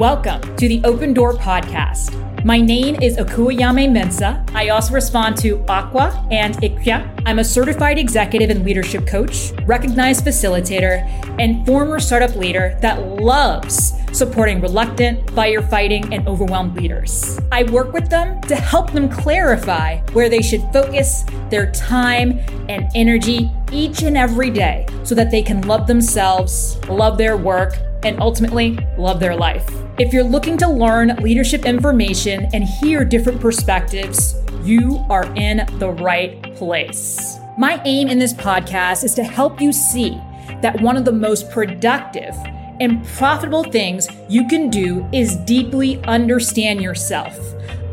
Welcome to the Open Door Podcast. My name is Akua Nyame-Mensah. I also respond to Aqua and Ikya. I'm a certified executive and leadership coach, recognized facilitator, and former startup leader that loves supporting reluctant, firefighting, and overwhelmed leaders. I work with them to help them clarify where they should focus their time and energy each and every day so that they can love themselves, love their work, and ultimately love their life. If you're looking to learn leadership information and hear different perspectives, you are in the right place. My aim in this podcast is to help you see that one of the most productive and profitable things you can do is deeply understand yourself,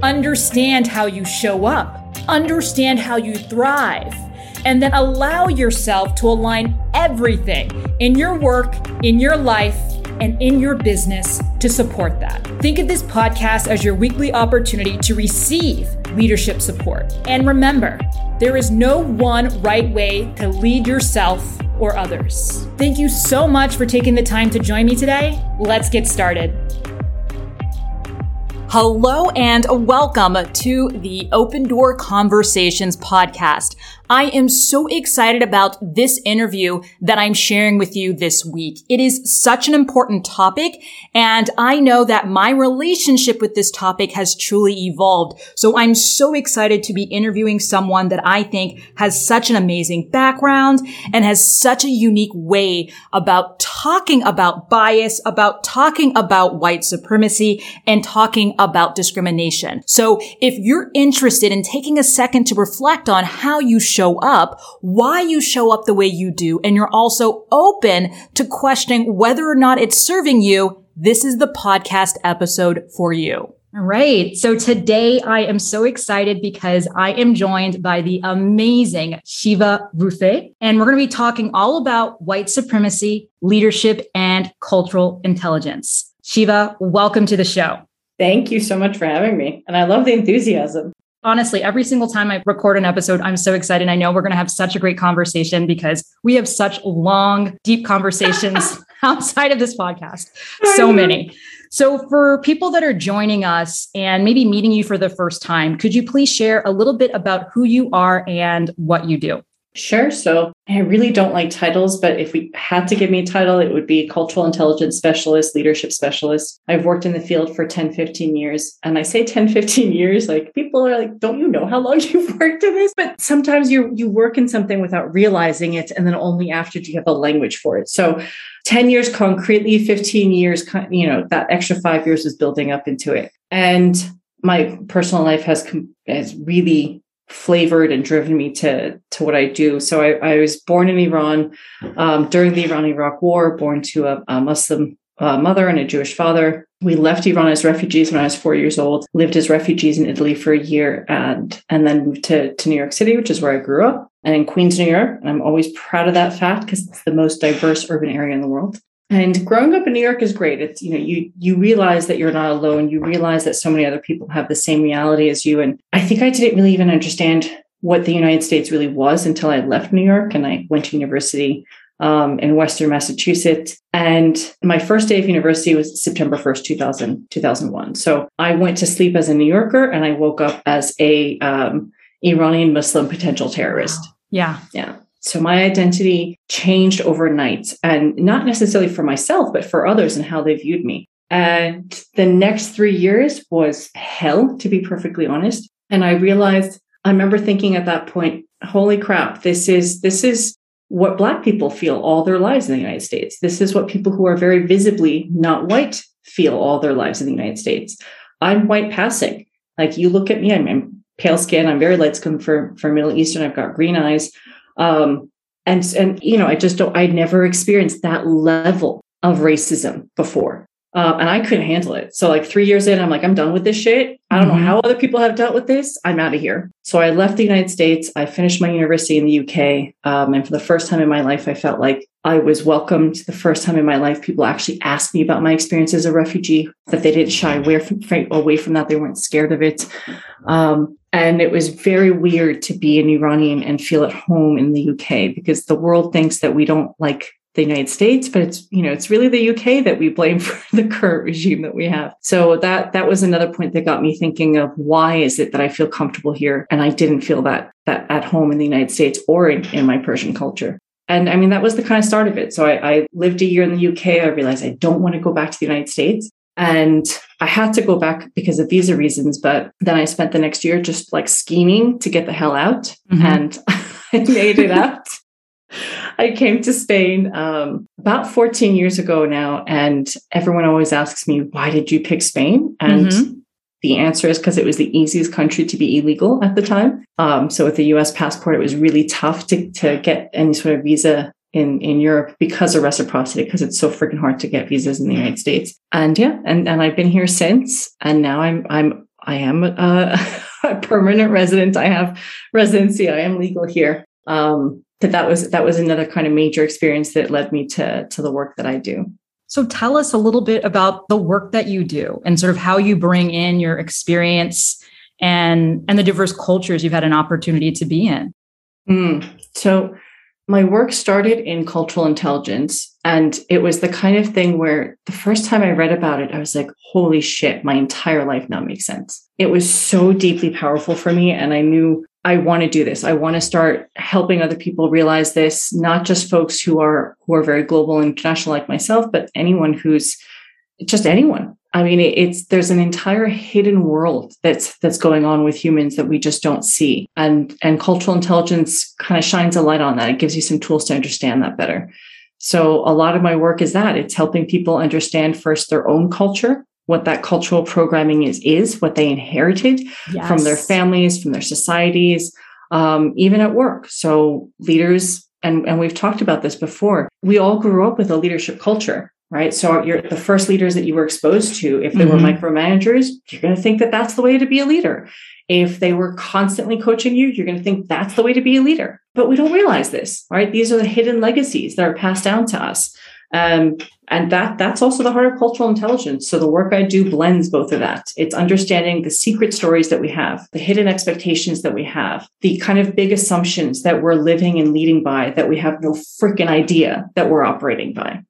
understand how you show up, understand how you thrive, and then allow yourself to align everything in your work, in your life, and in your business to support that. Think of this podcast as your weekly opportunity to receive leadership support. And remember, there is no one right way to lead yourself or others. Thank you so much for taking the time to join me today. Let's get started. Hello and welcome to the Open Door Conversations podcast. I am so excited about this interview that I'm sharing with you this week. It is such an important topic, and I know that my relationship with this topic has truly evolved. So I'm so excited to be interviewing someone that I think has such an amazing background and has such a unique way about talking about bias, about talking about white supremacy, and talking about discrimination. So if you're interested in taking a second to reflect on how you show up, why you show up the way you do, and you're also open to questioning whether or not it's serving you, this is the podcast episode for you. All right. So today I am so excited because I am joined by the amazing Shiva Rofa, and we're going to be talking all about white supremacy, leadership, and cultural intelligence. Shiva, welcome to the show. Thank you so much for having me. And I love the enthusiasm honestly, every single time I record an episode, I'm so excited. I know we're going to have such a great conversation because we have such long, deep conversations outside of this podcast. So many. So, for people that are joining us and maybe meeting you for the first time, could you please share a little bit about who you are and what you do? Sure. So I really don't like titles, but if we had to give me a title, it would be cultural intelligence specialist, leadership specialist. I've worked in the field for 10, 15 years. And I say 10, 15 years, like people are like, don't you know how long you've worked in this? But sometimes you you work in something without realizing it. And then only after do you have a language for it. So 10 years concretely, 15 years, you know, that extra five years is building up into it. And my personal life has, has really flavored and driven me to to what I do. So I, I was born in Iran um, during the Iran-Iraq War, born to a, a Muslim uh, mother and a Jewish father. We left Iran as refugees when I was four years old. Lived as refugees in Italy for a year, and and then moved to to New York City, which is where I grew up, and in Queens, New York. And I'm always proud of that fact because it's the most diverse urban area in the world. And growing up in New York is great. It's, you know, you, you realize that you're not alone. You realize that so many other people have the same reality as you. And I think I didn't really even understand what the United States really was until I left New York and I went to university um, in Western Massachusetts. And my first day of university was September 1st, 2000, 2001. So I went to sleep as a New Yorker and I woke up as a um, Iranian Muslim potential terrorist. Yeah. Yeah. So my identity changed overnight and not necessarily for myself, but for others and how they viewed me. And the next three years was hell, to be perfectly honest. And I realized, I remember thinking at that point, holy crap, this is, this is what Black people feel all their lives in the United States. This is what people who are very visibly not white feel all their lives in the United States. I'm white passing. Like you look at me, I'm, I'm pale skin, I'm very light skinned for, for Middle Eastern, I've got green eyes. Um, and, and, you know, I just don't, I'd never experienced that level of racism before. Uh, and I couldn't handle it. So, like three years in, I'm like, I'm done with this shit. I don't mm-hmm. know how other people have dealt with this. I'm out of here. So, I left the United States. I finished my university in the UK. Um, and for the first time in my life, I felt like I was welcomed. The first time in my life, people actually asked me about my experience as a refugee, that they didn't shy away from, away from that. They weren't scared of it. Um, and it was very weird to be an Iranian and feel at home in the UK because the world thinks that we don't like the United States, but it's, you know, it's really the UK that we blame for the current regime that we have. So that, that was another point that got me thinking of why is it that I feel comfortable here and I didn't feel that, that at home in the United States or in, in my Persian culture. And I mean, that was the kind of start of it. So I, I lived a year in the UK. I realized I don't want to go back to the United States. And I had to go back because of visa reasons. But then I spent the next year just like scheming to get the hell out. Mm-hmm. And I made it out. I came to Spain um, about 14 years ago now. And everyone always asks me, why did you pick Spain? And mm-hmm. the answer is because it was the easiest country to be illegal at the time. Um, so with the US passport, it was really tough to, to get any sort of visa in in Europe because of reciprocity because it's so freaking hard to get visas in the United States. And yeah, and and I've been here since, and now I'm I'm I am a, a permanent resident. I have residency. I am legal here. Um, but that was that was another kind of major experience that led me to to the work that I do. So tell us a little bit about the work that you do and sort of how you bring in your experience and and the diverse cultures you've had an opportunity to be in. Mm. So my work started in cultural intelligence. And it was the kind of thing where the first time I read about it, I was like, holy shit, my entire life now makes sense. It was so deeply powerful for me. And I knew I want to do this. I want to start helping other people realize this, not just folks who are who are very global and international like myself, but anyone who's just anyone I mean, it's there's an entire hidden world that's that's going on with humans that we just don't see, and and cultural intelligence kind of shines a light on that. It gives you some tools to understand that better. So a lot of my work is that it's helping people understand first their own culture, what that cultural programming is, is what they inherited yes. from their families, from their societies, um, even at work. So leaders, and and we've talked about this before. We all grew up with a leadership culture right? So you're the first leaders that you were exposed to. If they mm-hmm. were micromanagers, you're going to think that that's the way to be a leader. If they were constantly coaching you, you're going to think that's the way to be a leader. But we don't realize this, right? These are the hidden legacies that are passed down to us. Um, and that that's also the heart of cultural intelligence. So the work I do blends both of that. It's understanding the secret stories that we have, the hidden expectations that we have, the kind of big assumptions that we're living and leading by that we have no freaking idea that we're operating by.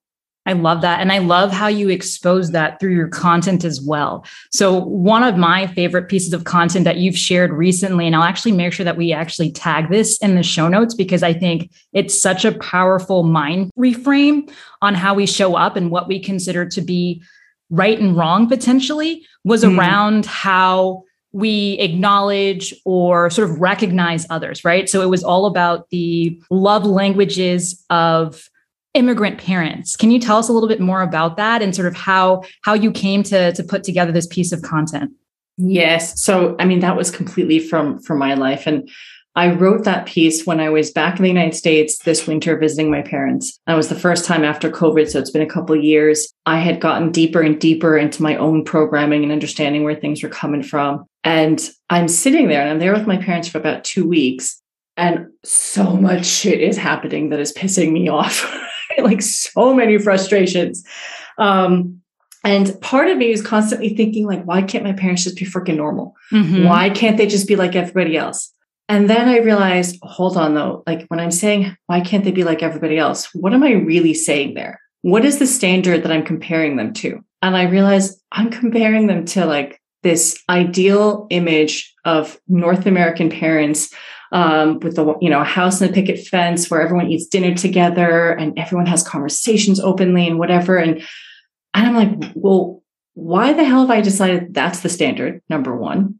I love that. And I love how you expose that through your content as well. So, one of my favorite pieces of content that you've shared recently, and I'll actually make sure that we actually tag this in the show notes because I think it's such a powerful mind reframe on how we show up and what we consider to be right and wrong potentially, was mm. around how we acknowledge or sort of recognize others, right? So, it was all about the love languages of immigrant parents. Can you tell us a little bit more about that and sort of how how you came to to put together this piece of content? Yes. So I mean that was completely from from my life and I wrote that piece when I was back in the United States this winter visiting my parents. That was the first time after COVID, so it's been a couple years. I had gotten deeper and deeper into my own programming and understanding where things were coming from. And I'm sitting there and I'm there with my parents for about 2 weeks and so much shit is happening that is pissing me off. like so many frustrations. Um, and part of me is constantly thinking, like, why can't my parents just be freaking normal? Mm-hmm. Why can't they just be like everybody else? And then I realized, hold on though, like when I'm saying, why can't they be like everybody else? What am I really saying there? What is the standard that I'm comparing them to? And I realized I'm comparing them to like this ideal image of North American parents um, with the you know a house and a picket fence where everyone eats dinner together and everyone has conversations openly and whatever. And and I'm like, well, why the hell have I decided that's the standard? Number one,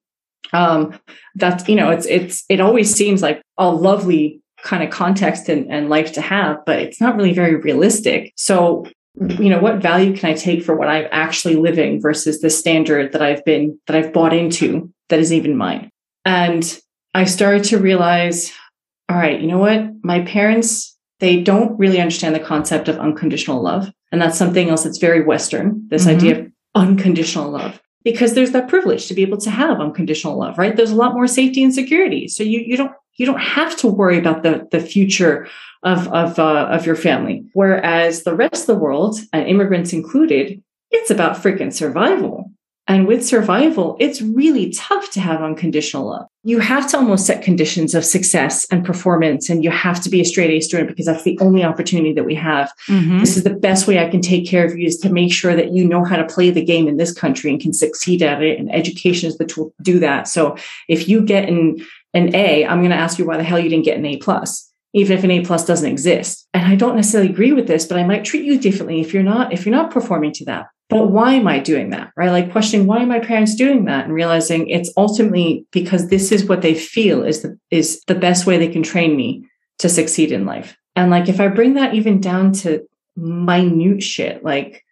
um, that's you know, it's it's it always seems like a lovely kind of context and, and life to have, but it's not really very realistic. So you know what value can i take for what i'm actually living versus the standard that i've been that i've bought into that is even mine and I started to realize, all right, you know what? My parents, they don't really understand the concept of unconditional love. And that's something else that's very Western, this mm-hmm. idea of unconditional love. Because there's that privilege to be able to have unconditional love, right? There's a lot more safety and security. So you, you don't, you don't have to worry about the, the future of, of, uh, of your family. Whereas the rest of the world, and immigrants included, it's about freaking survival And with survival, it's really tough to have unconditional love. You have to almost set conditions of success and performance, and you have to be a straight A student because that's the only opportunity that we have. Mm-hmm. This is the best way I can take care of you is to make sure that you know how to play the game in this country and can succeed at it. And education is the tool to do that. So if you get an, an A, I'm going to ask you why the hell you didn't get an A plus even if an A plus doesn't exist. And I don't necessarily agree with this, but I might treat you differently if you're not, if you're not performing to that but why am I doing that? Right? Like questioning why are my parents doing that and realizing it's ultimately because this is what they feel is the is the best way they can train me to succeed in life. And like if I bring that even down to minute shit, like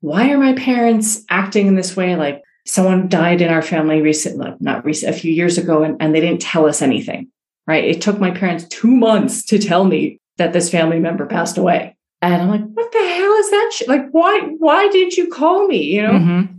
why are my parents acting in this way? Like someone died in our family recently, not recent, a few years ago, and, and they didn't tell us anything. Right. It took my parents two months to tell me that this family member passed away. And I'm like, what the hell is that shit? Like, why, why did you call me? You know? Mm-hmm.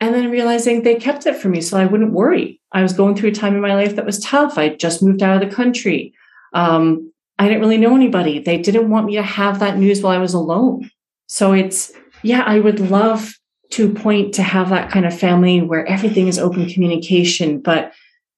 And then realizing they kept it for me so I wouldn't worry. I was going through a time in my life that was tough. I just moved out of the country. Um, I didn't really know anybody. They didn't want me to have that news while I was alone. So it's, yeah, I would love to point to have that kind of family where everything is open communication, but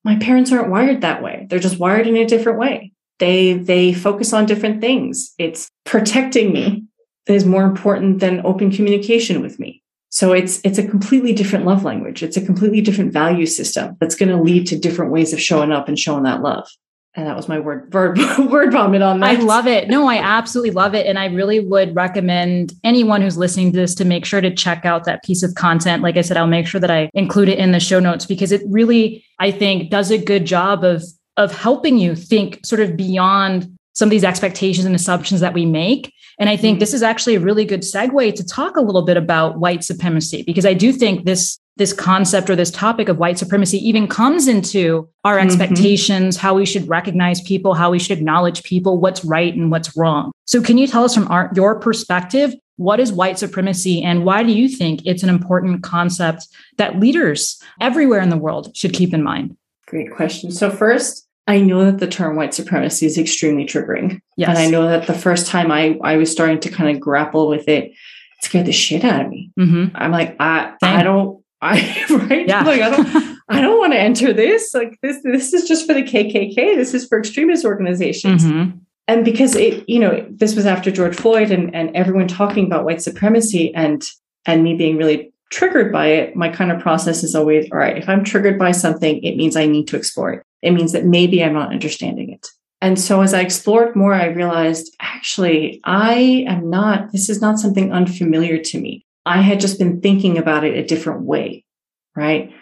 my parents aren't wired that way. They're just wired in a different way they they focus on different things it's protecting me that is more important than open communication with me so it's it's a completely different love language it's a completely different value system that's going to lead to different ways of showing up and showing that love and that was my word word word vomit on that. I love it. No, I absolutely love it, and I really would recommend anyone who's listening to this to make sure to check out that piece of content. Like I said, I'll make sure that I include it in the show notes because it really, I think, does a good job of of helping you think sort of beyond some of these expectations and assumptions that we make. And I think mm-hmm. this is actually a really good segue to talk a little bit about white supremacy, because I do think this this concept or this topic of white supremacy even comes into our mm-hmm. expectations, how we should recognize people, how we should acknowledge people, what's right and what's wrong. So, can you tell us from our, your perspective, what is white supremacy and why do you think it's an important concept that leaders everywhere in the world should keep in mind? Great question. So, first, I know that the term white supremacy is extremely triggering. Yes. And I know that the first time I, I was starting to kind of grapple with it, it scared the shit out of me. Mm-hmm. I'm like, I, I don't, I, right? Yeah. Like, I don't, I don't want to enter this. Like this, this is just for the KKK. This is for extremist organizations. Mm-hmm. And because it, you know, this was after George Floyd and, and everyone talking about white supremacy and, and me being really triggered by it, my kind of process is always, all right, if I'm triggered by something, it means I need to explore it it means that maybe I'm not understanding it. And so as I explored more, I realized actually, I am not, this is not something unfamiliar to me. I had just been thinking about it a different way, right?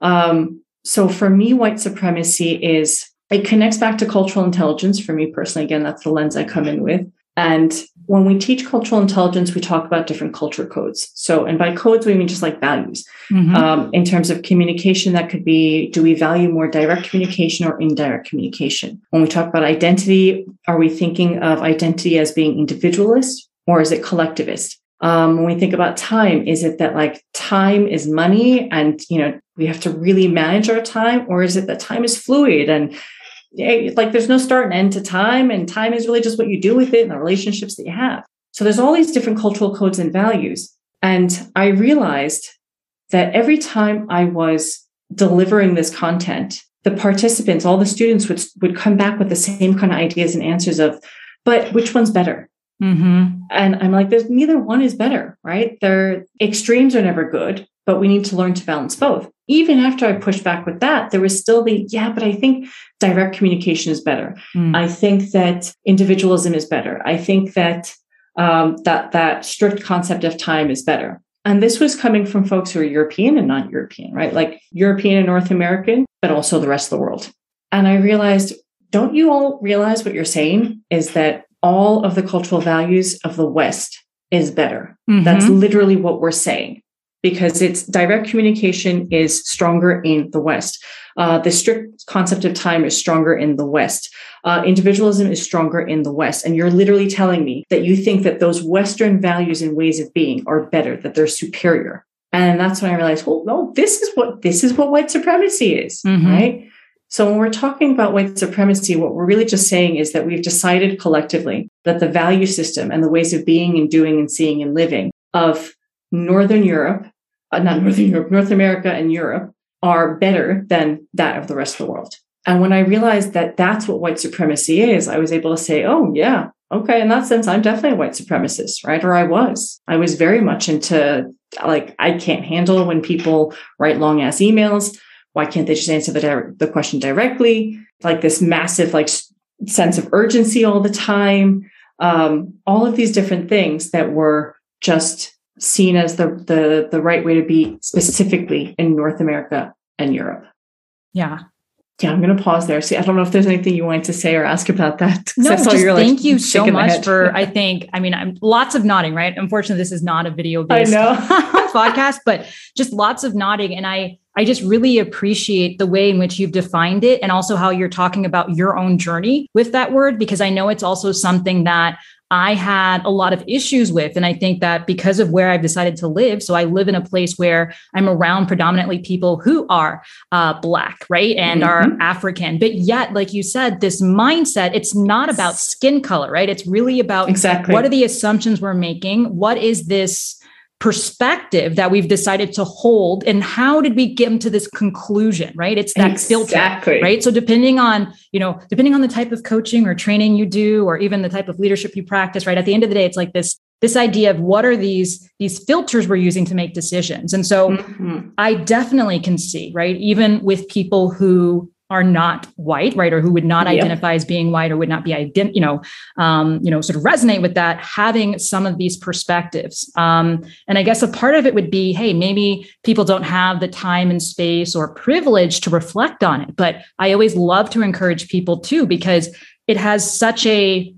Um, so for me, white supremacy is, it connects back to cultural intelligence for me personally. Again, that's the lens I come in with. And when we teach cultural intelligence, we talk about different culture codes. So, and by codes, we mean just like values. Mm-hmm. Um, in terms of communication, that could be do we value more direct communication or indirect communication? When we talk about identity, are we thinking of identity as being individualist or is it collectivist? Um, when we think about time, is it that like time is money and, you know, we have to really manage our time or is it that time is fluid and like there's no start and end to time and time is really just what you do with it and the relationships that you have. So there's all these different cultural codes and values. And i realized that every time i was delivering this content the participants all the students would would come back with the same kind of ideas and answers of but which one's better? Mm-hmm. and i'm like there's neither one is better right? Their extremes are never good but we need to learn to balance both even after I pushed back with that, there was still the, yeah, but I think direct communication is better. Mm. I think that individualism is better. I think that um, that that strict concept of time is better. And this was coming from folks who are European and not European, right? Like European and North American, but also the rest of the world. And I realized, don't you all realize what you're saying is that all of the cultural values of the West is better? Mm-hmm. That's literally what we're saying because it's direct communication is stronger in the West. Uh, the strict concept of time is stronger in the West. Uh, individualism is stronger in the West. And you're literally telling me that you think that those Western values and ways of being are better, that they're superior. And that's when I realized, well, no, this is what this is what white supremacy is, mm-hmm. right? So when we're talking about white supremacy, what we're really just saying is that we've decided collectively that the value system and the ways of being and doing and seeing and living of Northern Europe uh, not Northern Europe, North America and Europe are better than that of the rest of the world. And when I realized that that's what white supremacy is, I was able to say, oh, yeah, okay, in that sense, I'm definitely a white supremacist, right? Or I was. I was very much into like, I can't handle when people write long ass emails. Why can't they just answer the, the question directly? Like this massive, like, sense of urgency all the time. Um, all of these different things that were just seen as the, the, the right way to be specifically in North America and Europe. Yeah yeah, I'm going to pause there. See, I don't know if there's anything you wanted to say or ask about that. No, just thank like you so much for. I think. I mean, I'm lots of nodding. Right. Unfortunately, this is not a video based podcast, but just lots of nodding, and I I just really appreciate the way in which you've defined it, and also how you're talking about your own journey with that word, because I know it's also something that I had a lot of issues with. And I think that because of where I've decided to live, so I live in a place where I'm around predominantly people who are uh, Black, right? And mm-hmm. are African. But yet, like you said, this mindset, it's not about skin color, right? It's really about exactly what are the assumptions we're making? What is this? Perspective that we've decided to hold and how did we get to this conclusion right it's that exactly. filter right so depending on you know depending on the type of coaching or training you do or even the type of leadership you practice right at the end of the day it's like this this idea of what are these these filters we're using to make decisions and so mm-hmm. i definitely can see right even with people who are not white, right, or who would not yep. identify as being white, or would not be ident- you know, um, you know, sort of resonate with that, having some of these perspectives. Um, and I guess a part of it would be, hey, maybe people don't have the time and space or privilege to reflect on it. But I always love to encourage people too, because it has such a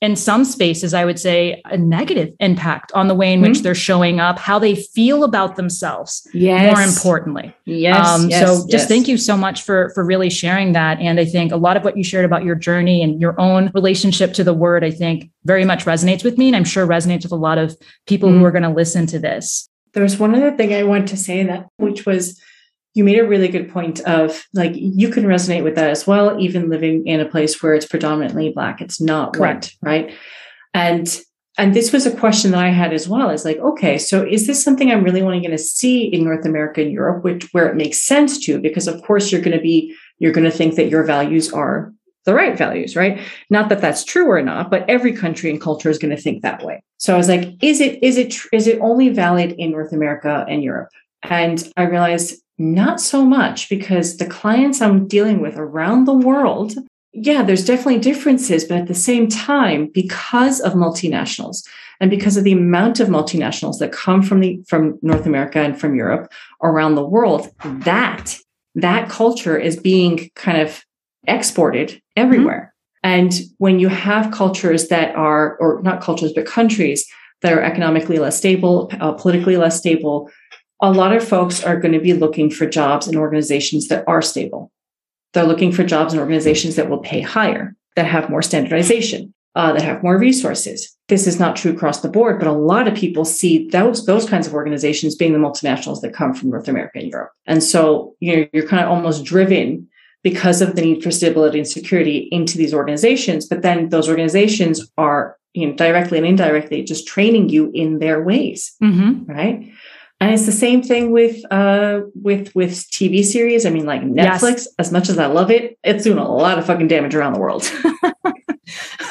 in some spaces, I would say, a negative impact on the way in mm-hmm. which they're showing up, how they feel about themselves. Yes. More importantly. Yes. Um, yes so just yes. thank you so much for for really sharing that. And I think a lot of what you shared about your journey and your own relationship to the word, I think very much resonates with me. And I'm sure resonates with a lot of people mm-hmm. who are going to listen to this. There's one other thing I want to say that which was you made a really good point of like you can resonate with that as well even living in a place where it's predominantly black. It's not Correct. white right? And and this was a question that i had as well. Is like okay so is this something i'm really only going to see in north america and europe which where it makes sense to? Because of course you're going to be you're going to think that your values are the right values right? Not that that's true or not but every country and culture is going to think that way. So i was like is it is it is it only valid in north america and europe? And i realized not so much because the clients I'm dealing with around the world, yeah, there's definitely differences, but at the same time, because of multinationals and because of the amount of multinationals that come from the from North America and from Europe around the world, that that culture is being kind of exported everywhere. Mm-hmm. And when you have cultures that are, or not cultures, but countries that are economically less stable, uh, politically less stable, a lot of folks are going to be looking for jobs in organizations that are stable. They're looking for jobs in organizations that will pay higher, that have more standardization, uh, that have more resources. This is not true across the board, but a lot of people see those those kinds of organizations being the multinationals that come from North America and Europe. And so you know, you're kind of almost driven because of the need for stability and security into these organizations. But then those organizations are you know directly and indirectly just training you in their ways, mm-hmm. right? And it's the same thing with uh with with TV series. I mean, like Netflix, yes. as much as I love it, it's doing a lot of fucking damage around the world.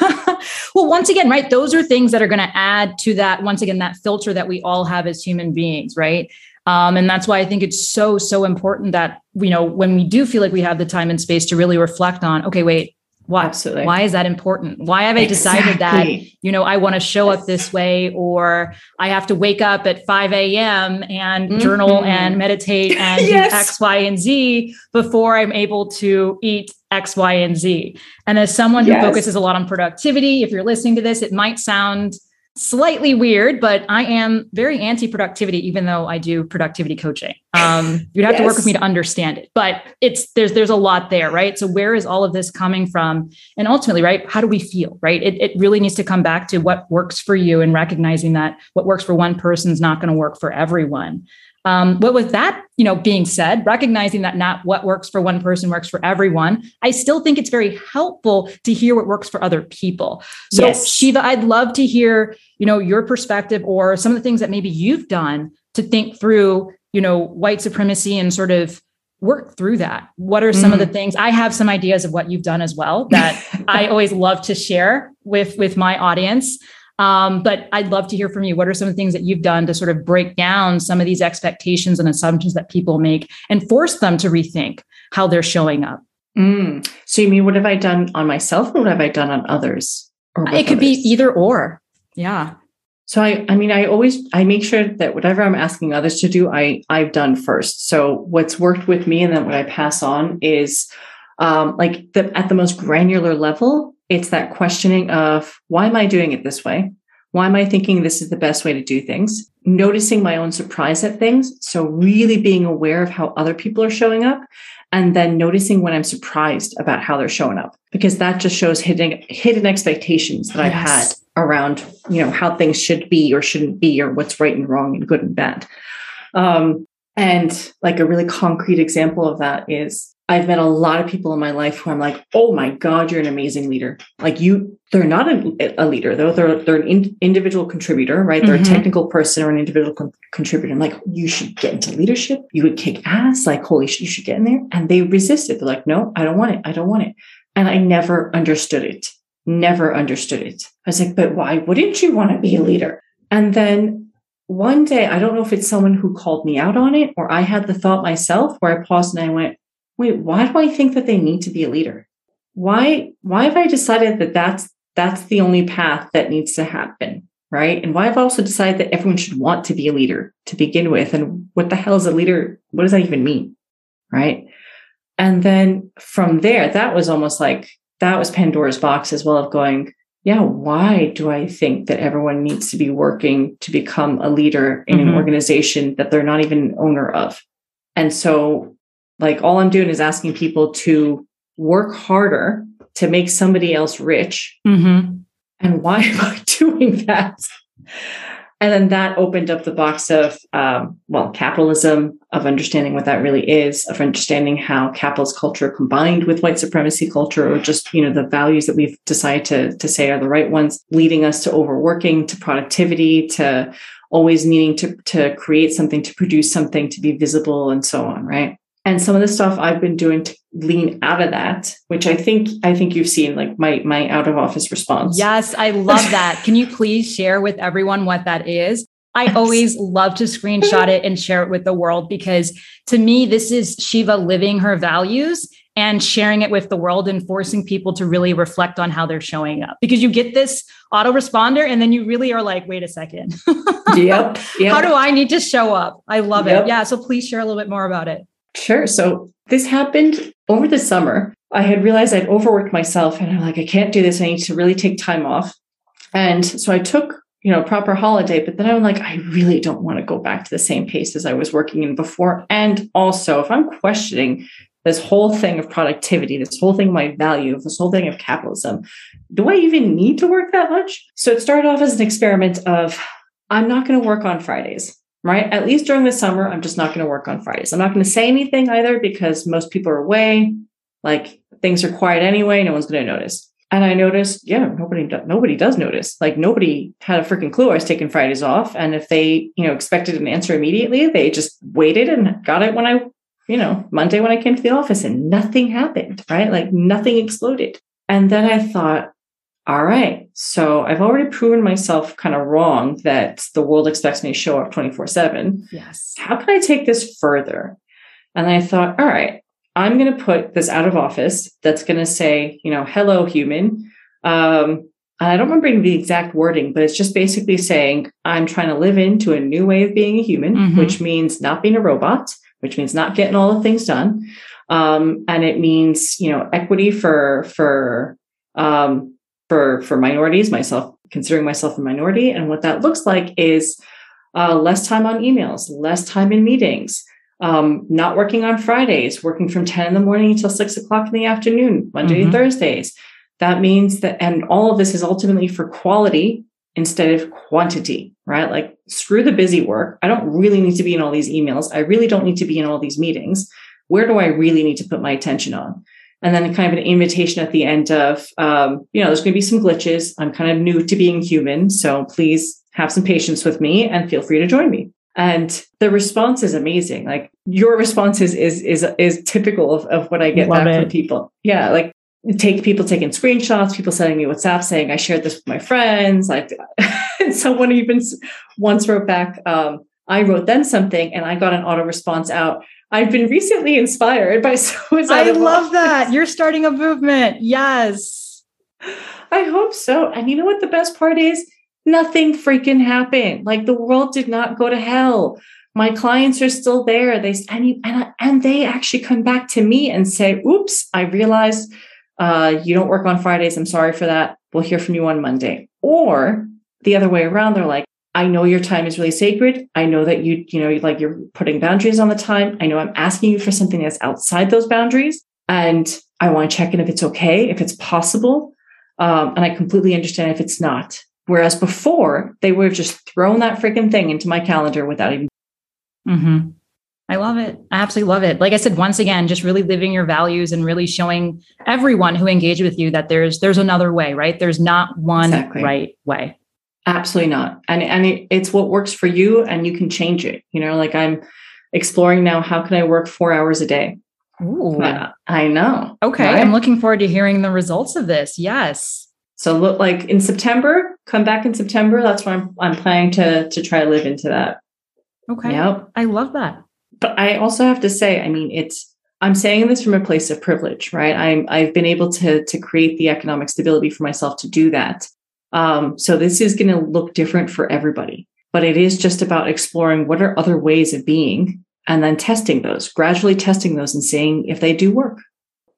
well, once again, right? Those are things that are going to add to that, once again, that filter that we all have as human beings, right? Um, and that's why I think it's so, so important that, you know, when we do feel like we have the time and space to really reflect on, okay, wait, why? Absolutely. Why is that important? Why have I decided exactly. that, you know, I want to show up this way or I have to wake up at 5 a.m. and mm-hmm. journal and meditate and yes. do X, Y, and Z before I'm able to eat X, Y, and Z. And as someone who yes. focuses a lot on productivity, if you're listening to this, it might sound slightly weird, but I am very anti productivity, even though I do productivity coaching. Um, you'd have yes. to work with me to understand it, but it's there's there's a lot there, right? So where is all of this coming from? And ultimately, right, how do we feel, right? It, it really needs to come back to what works for you and recognizing that what works for one person is not going to work for everyone. Um, but with that, you know, being said, recognizing that not what works for one person works for everyone, I still think it's very helpful to hear what works for other people. So, yes. Shiva, I'd love to hear, you know, your perspective or some of the things that maybe you've done to think through you know, white supremacy and sort of work through that? What are some mm. of the mm. things? I have some ideas of what you've done as well that I always love to share with with my audience. Um, but I'd love to hear from you. What are some of the things that you've done to sort of break down some of these expectations and assumptions that people make and force them to rethink how they're showing up? Mm. So you mean what have I done on myself or what have I done on others? It could others? be either or. Yeah. So I, I mean, I always I make sure that whatever I'm asking others to do, I I've done first. So what's worked with me and then what I pass on is um, like the at the most granular level, it's that questioning of why am I doing it this way? Why am I thinking this is the best way to do things? Noticing my own surprise at things. So really being aware of how other people are showing up and then noticing when I'm surprised about how they're showing up because that just shows hidden hidden expectations that I've had around you know how things should be or shouldn't be or what's right and wrong and good and bad um, and like a really concrete example of that is I've met a lot of people in my life who I'm like, oh my God, you're an amazing leader. Like you, they're not a, a leader though. They're, they're an in, individual contributor, right? They're mm-hmm. a technical person or an individual con- contributor. I'm like, you should get into leadership. You would kick ass. Like, holy shit, you should get in there. And they resisted. They're like, no, I don't want it. I don't want it. And I never understood it never understood it. I was like, but why wouldn't you want to be a leader? And then one day, I don't know if it's someone who called me out on it or I had the thought myself where I paused and I went, wait, why do I think that they need to be a leader? Why, why have I decided that that's, that's the only path that needs to happen? Right. And why have I also decided that everyone should want to be a leader to begin with? And what the hell is a leader? What does that even mean? Right. And then from there, that was almost like that was Pandora's box as well of going, yeah, why do I think that everyone needs to be working to become a leader in mm-hmm. an organization that they're not even an owner of? And so, like, all I'm doing is asking people to work harder to make somebody else rich. Mm-hmm. And why am I doing that? And then that opened up the box of, um, well, capitalism, of understanding what that really is, of understanding how capitalist culture combined with white supremacy culture, or just, you know, the values that we've decided to, to say are the right ones, leading us to overworking, to productivity, to always needing to, to create something, to produce something, to be visible, and so on, right? And some of the stuff I've been doing to lean out of that, which I think I think you've seen like my my out of office response. Yes, I love that. Can you please share with everyone what that is? I always love to screenshot it and share it with the world because to me this is Shiva living her values and sharing it with the world and forcing people to really reflect on how they're showing up because you get this autoresponder and then you really are like wait a second yep, yep, how do i need to show up i love yep. it yeah so please share a little bit more about it Sure. So this happened over the summer. I had realized I'd overworked myself and I'm like, I can't do this. I need to really take time off. And so I took, you know, proper holiday, but then I'm like, I really don't want to go back to the same pace as I was working in before. And also, if I'm questioning this whole thing of productivity, this whole thing of my value, this whole thing of capitalism, do I even need to work that much? So it started off as an experiment of I'm not going to work on Fridays right? At least during the summer, I'm just not going to work on Fridays. I'm not going to say anything either because most people are away. Like things are quiet anyway. No one's going to notice. And I noticed, yeah, nobody, nobody does notice. Like nobody had a freaking clue I was taking Fridays off. And if they, you know, expected an answer immediately, they just waited and got it when I, you know, Monday when I came to the office and nothing happened, right? Like nothing exploded. And then I thought, all right. So I've already proven myself kind of wrong that the world expects me to show up 24 7. Yes. How can I take this further? And I thought, all right, I'm going to put this out of office that's going to say, you know, hello, human. Um, I don't remember the exact wording, but it's just basically saying, I'm trying to live into a new way of being a human, mm-hmm. which means not being a robot, which means not getting all the things done. Um, and it means, you know, equity for, for, um, for for minorities, myself considering myself a minority, and what that looks like is uh, less time on emails, less time in meetings, um, not working on Fridays, working from ten in the morning until six o'clock in the afternoon, Monday mm-hmm. Thursdays. That means that, and all of this is ultimately for quality instead of quantity, right? Like screw the busy work. I don't really need to be in all these emails. I really don't need to be in all these meetings. Where do I really need to put my attention on? And then kind of an invitation at the end of, um, you know, there's going to be some glitches. I'm kind of new to being human, so please have some patience with me and feel free to join me. And the response is amazing. Like your response is is is, is typical of, of what I get Love back it. from people. Yeah, like take people taking screenshots, people sending me WhatsApp saying I shared this with my friends. Like someone even once wrote back, um, I wrote them something and I got an auto response out. I've been recently inspired by suicide. I love that. You're starting a movement. Yes. I hope so. And you know what the best part is? Nothing freaking happened. Like the world did not go to hell. My clients are still there. They and and and they actually come back to me and say, "Oops, I realized uh, you don't work on Fridays. I'm sorry for that. We'll hear from you on Monday." Or the other way around, they're like, I know your time is really sacred. I know that you, you know, like you're putting boundaries on the time. I know I'm asking you for something that's outside those boundaries. And I want to check in if it's okay, if it's possible. Um, and I completely understand if it's not. Whereas before, they would have just thrown that freaking thing into my calendar without even. Mm-hmm. I love it. I absolutely love it. Like I said, once again, just really living your values and really showing everyone who engage with you that there's there's another way, right? There's not one exactly. right way. Absolutely not. And and it, it's what works for you, and you can change it. You know, like I'm exploring now. How can I work four hours a day? Ooh. I know. Okay. Right? I'm looking forward to hearing the results of this. Yes. So look like in September, come back in September. That's where I'm I'm planning to to try to live into that. Okay. Yep. I love that. But I also have to say, I mean, it's I'm saying this from a place of privilege, right? I'm I've been able to to create the economic stability for myself to do that. Um, so this is going to look different for everybody, but it is just about exploring what are other ways of being and then testing those, gradually testing those and seeing if they do work.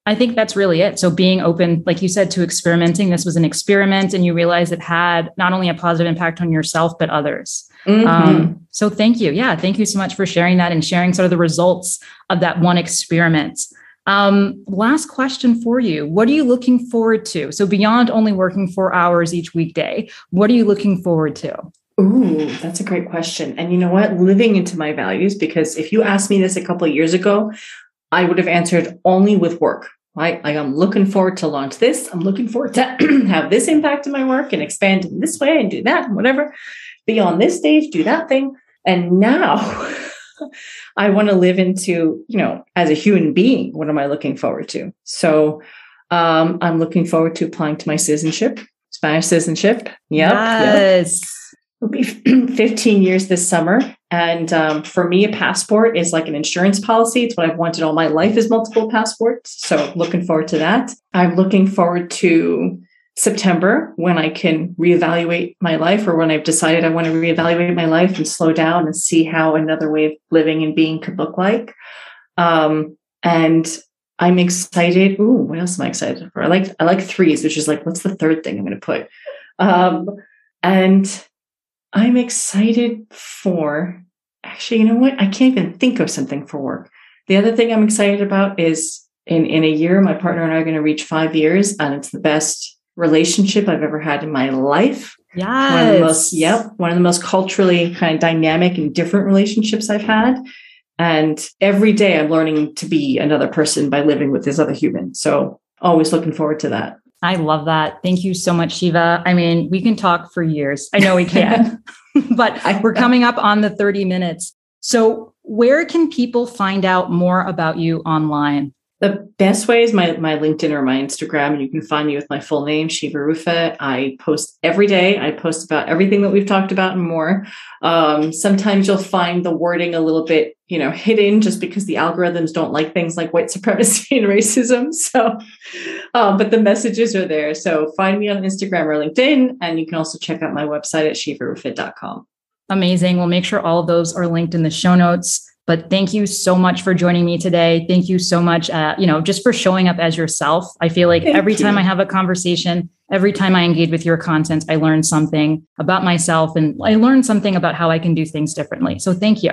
I think that's really it. So being open, like you said, to experimenting. This was an experiment, and you realized it had not only a positive impact on yourself but others. Mm-hmm. Um, so thank you. Yeah, thank you so much for sharing that and sharing sort of the results of that one experiment. Um, last question for you. What are you looking forward to? So beyond only working four hours each weekday, what are you looking forward to? Ooh, that's a great question. And you know what? Living into my values, because if you asked me this a couple of years ago, I would have answered only with work. Right? Like I'm looking forward to launch this. I'm looking forward to have this impact in my work and expand in this way and do that and whatever. Be on this stage, do that thing. And now I want to live into, you know, as a human being, what am I looking forward to? So um, I'm looking forward to applying to my citizenship, Spanish citizenship. Yep. Yes. Yep. It'll be 15 years this summer. And um, for me, a passport is like an insurance policy. It's what I've wanted all my life is multiple passports. So looking forward to that. I'm looking forward to September when I can reevaluate my life or when I've decided I want to reevaluate my life and slow down and see how another way of living and being could look like. Um, and I'm excited. Ooh, what else am I excited for? I like I like threes, which is like, what's the third thing I'm going to put? Um, and I'm excited for actually, you know what? I can't even think of something for work. The other thing I'm excited about is in in a year, my partner and I are going to reach five years, and it's the best relationship I've ever had in my life. Yeah. One of the most, yep, one of the most culturally kind of dynamic and different relationships I've had. And every day I'm learning to be another person by living with this other human. So always looking forward to that. I love that. Thank you so much, Shiva. I mean, we can talk for years. I know we can, but we're coming up on the 30 minutes. So, where can people find out more about you online? The best way is my, my LinkedIn or my Instagram, and you can find me with my full name, Shiva Rofa. I post every day. I post about everything that we've talked about and more. Um, sometimes you'll find the wording a little bit, you know, hidden just because the algorithms don't like things like white supremacy and racism. So, um, but the messages are there. So find me on Instagram or LinkedIn, and you can also check out my website at shivarofa.com. Amazing. We'll make sure all of those are linked in the show notes. But thank you so much for joining me today. Thank you so much, uh, you know, just for showing up as yourself. I feel like thank every you. time I have a conversation, every time I engage with your content, I learn something about myself and I learn something about how I can do things differently. So thank you.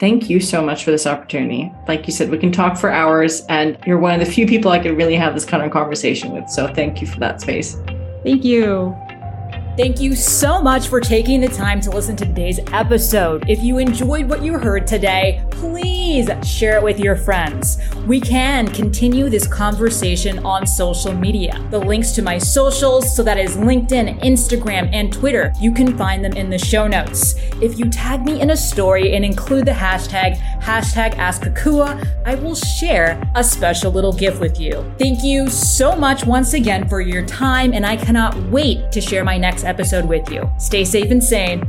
Thank you so much for this opportunity. Like you said, we can talk for hours, and you're one of the few people I can really have this kind of conversation with. So thank you for that space. Thank you. Thank you so much for taking the time to listen to today's episode. If you enjoyed what you heard today, please share it with your friends. We can continue this conversation on social media. The links to my socials, so that is LinkedIn, Instagram, and Twitter, you can find them in the show notes. If you tag me in a story and include the hashtag, hashtag AskAkua, I will share a special little gift with you. Thank you so much once again for your time, and I cannot wait to share my next episode with you. Stay safe and sane.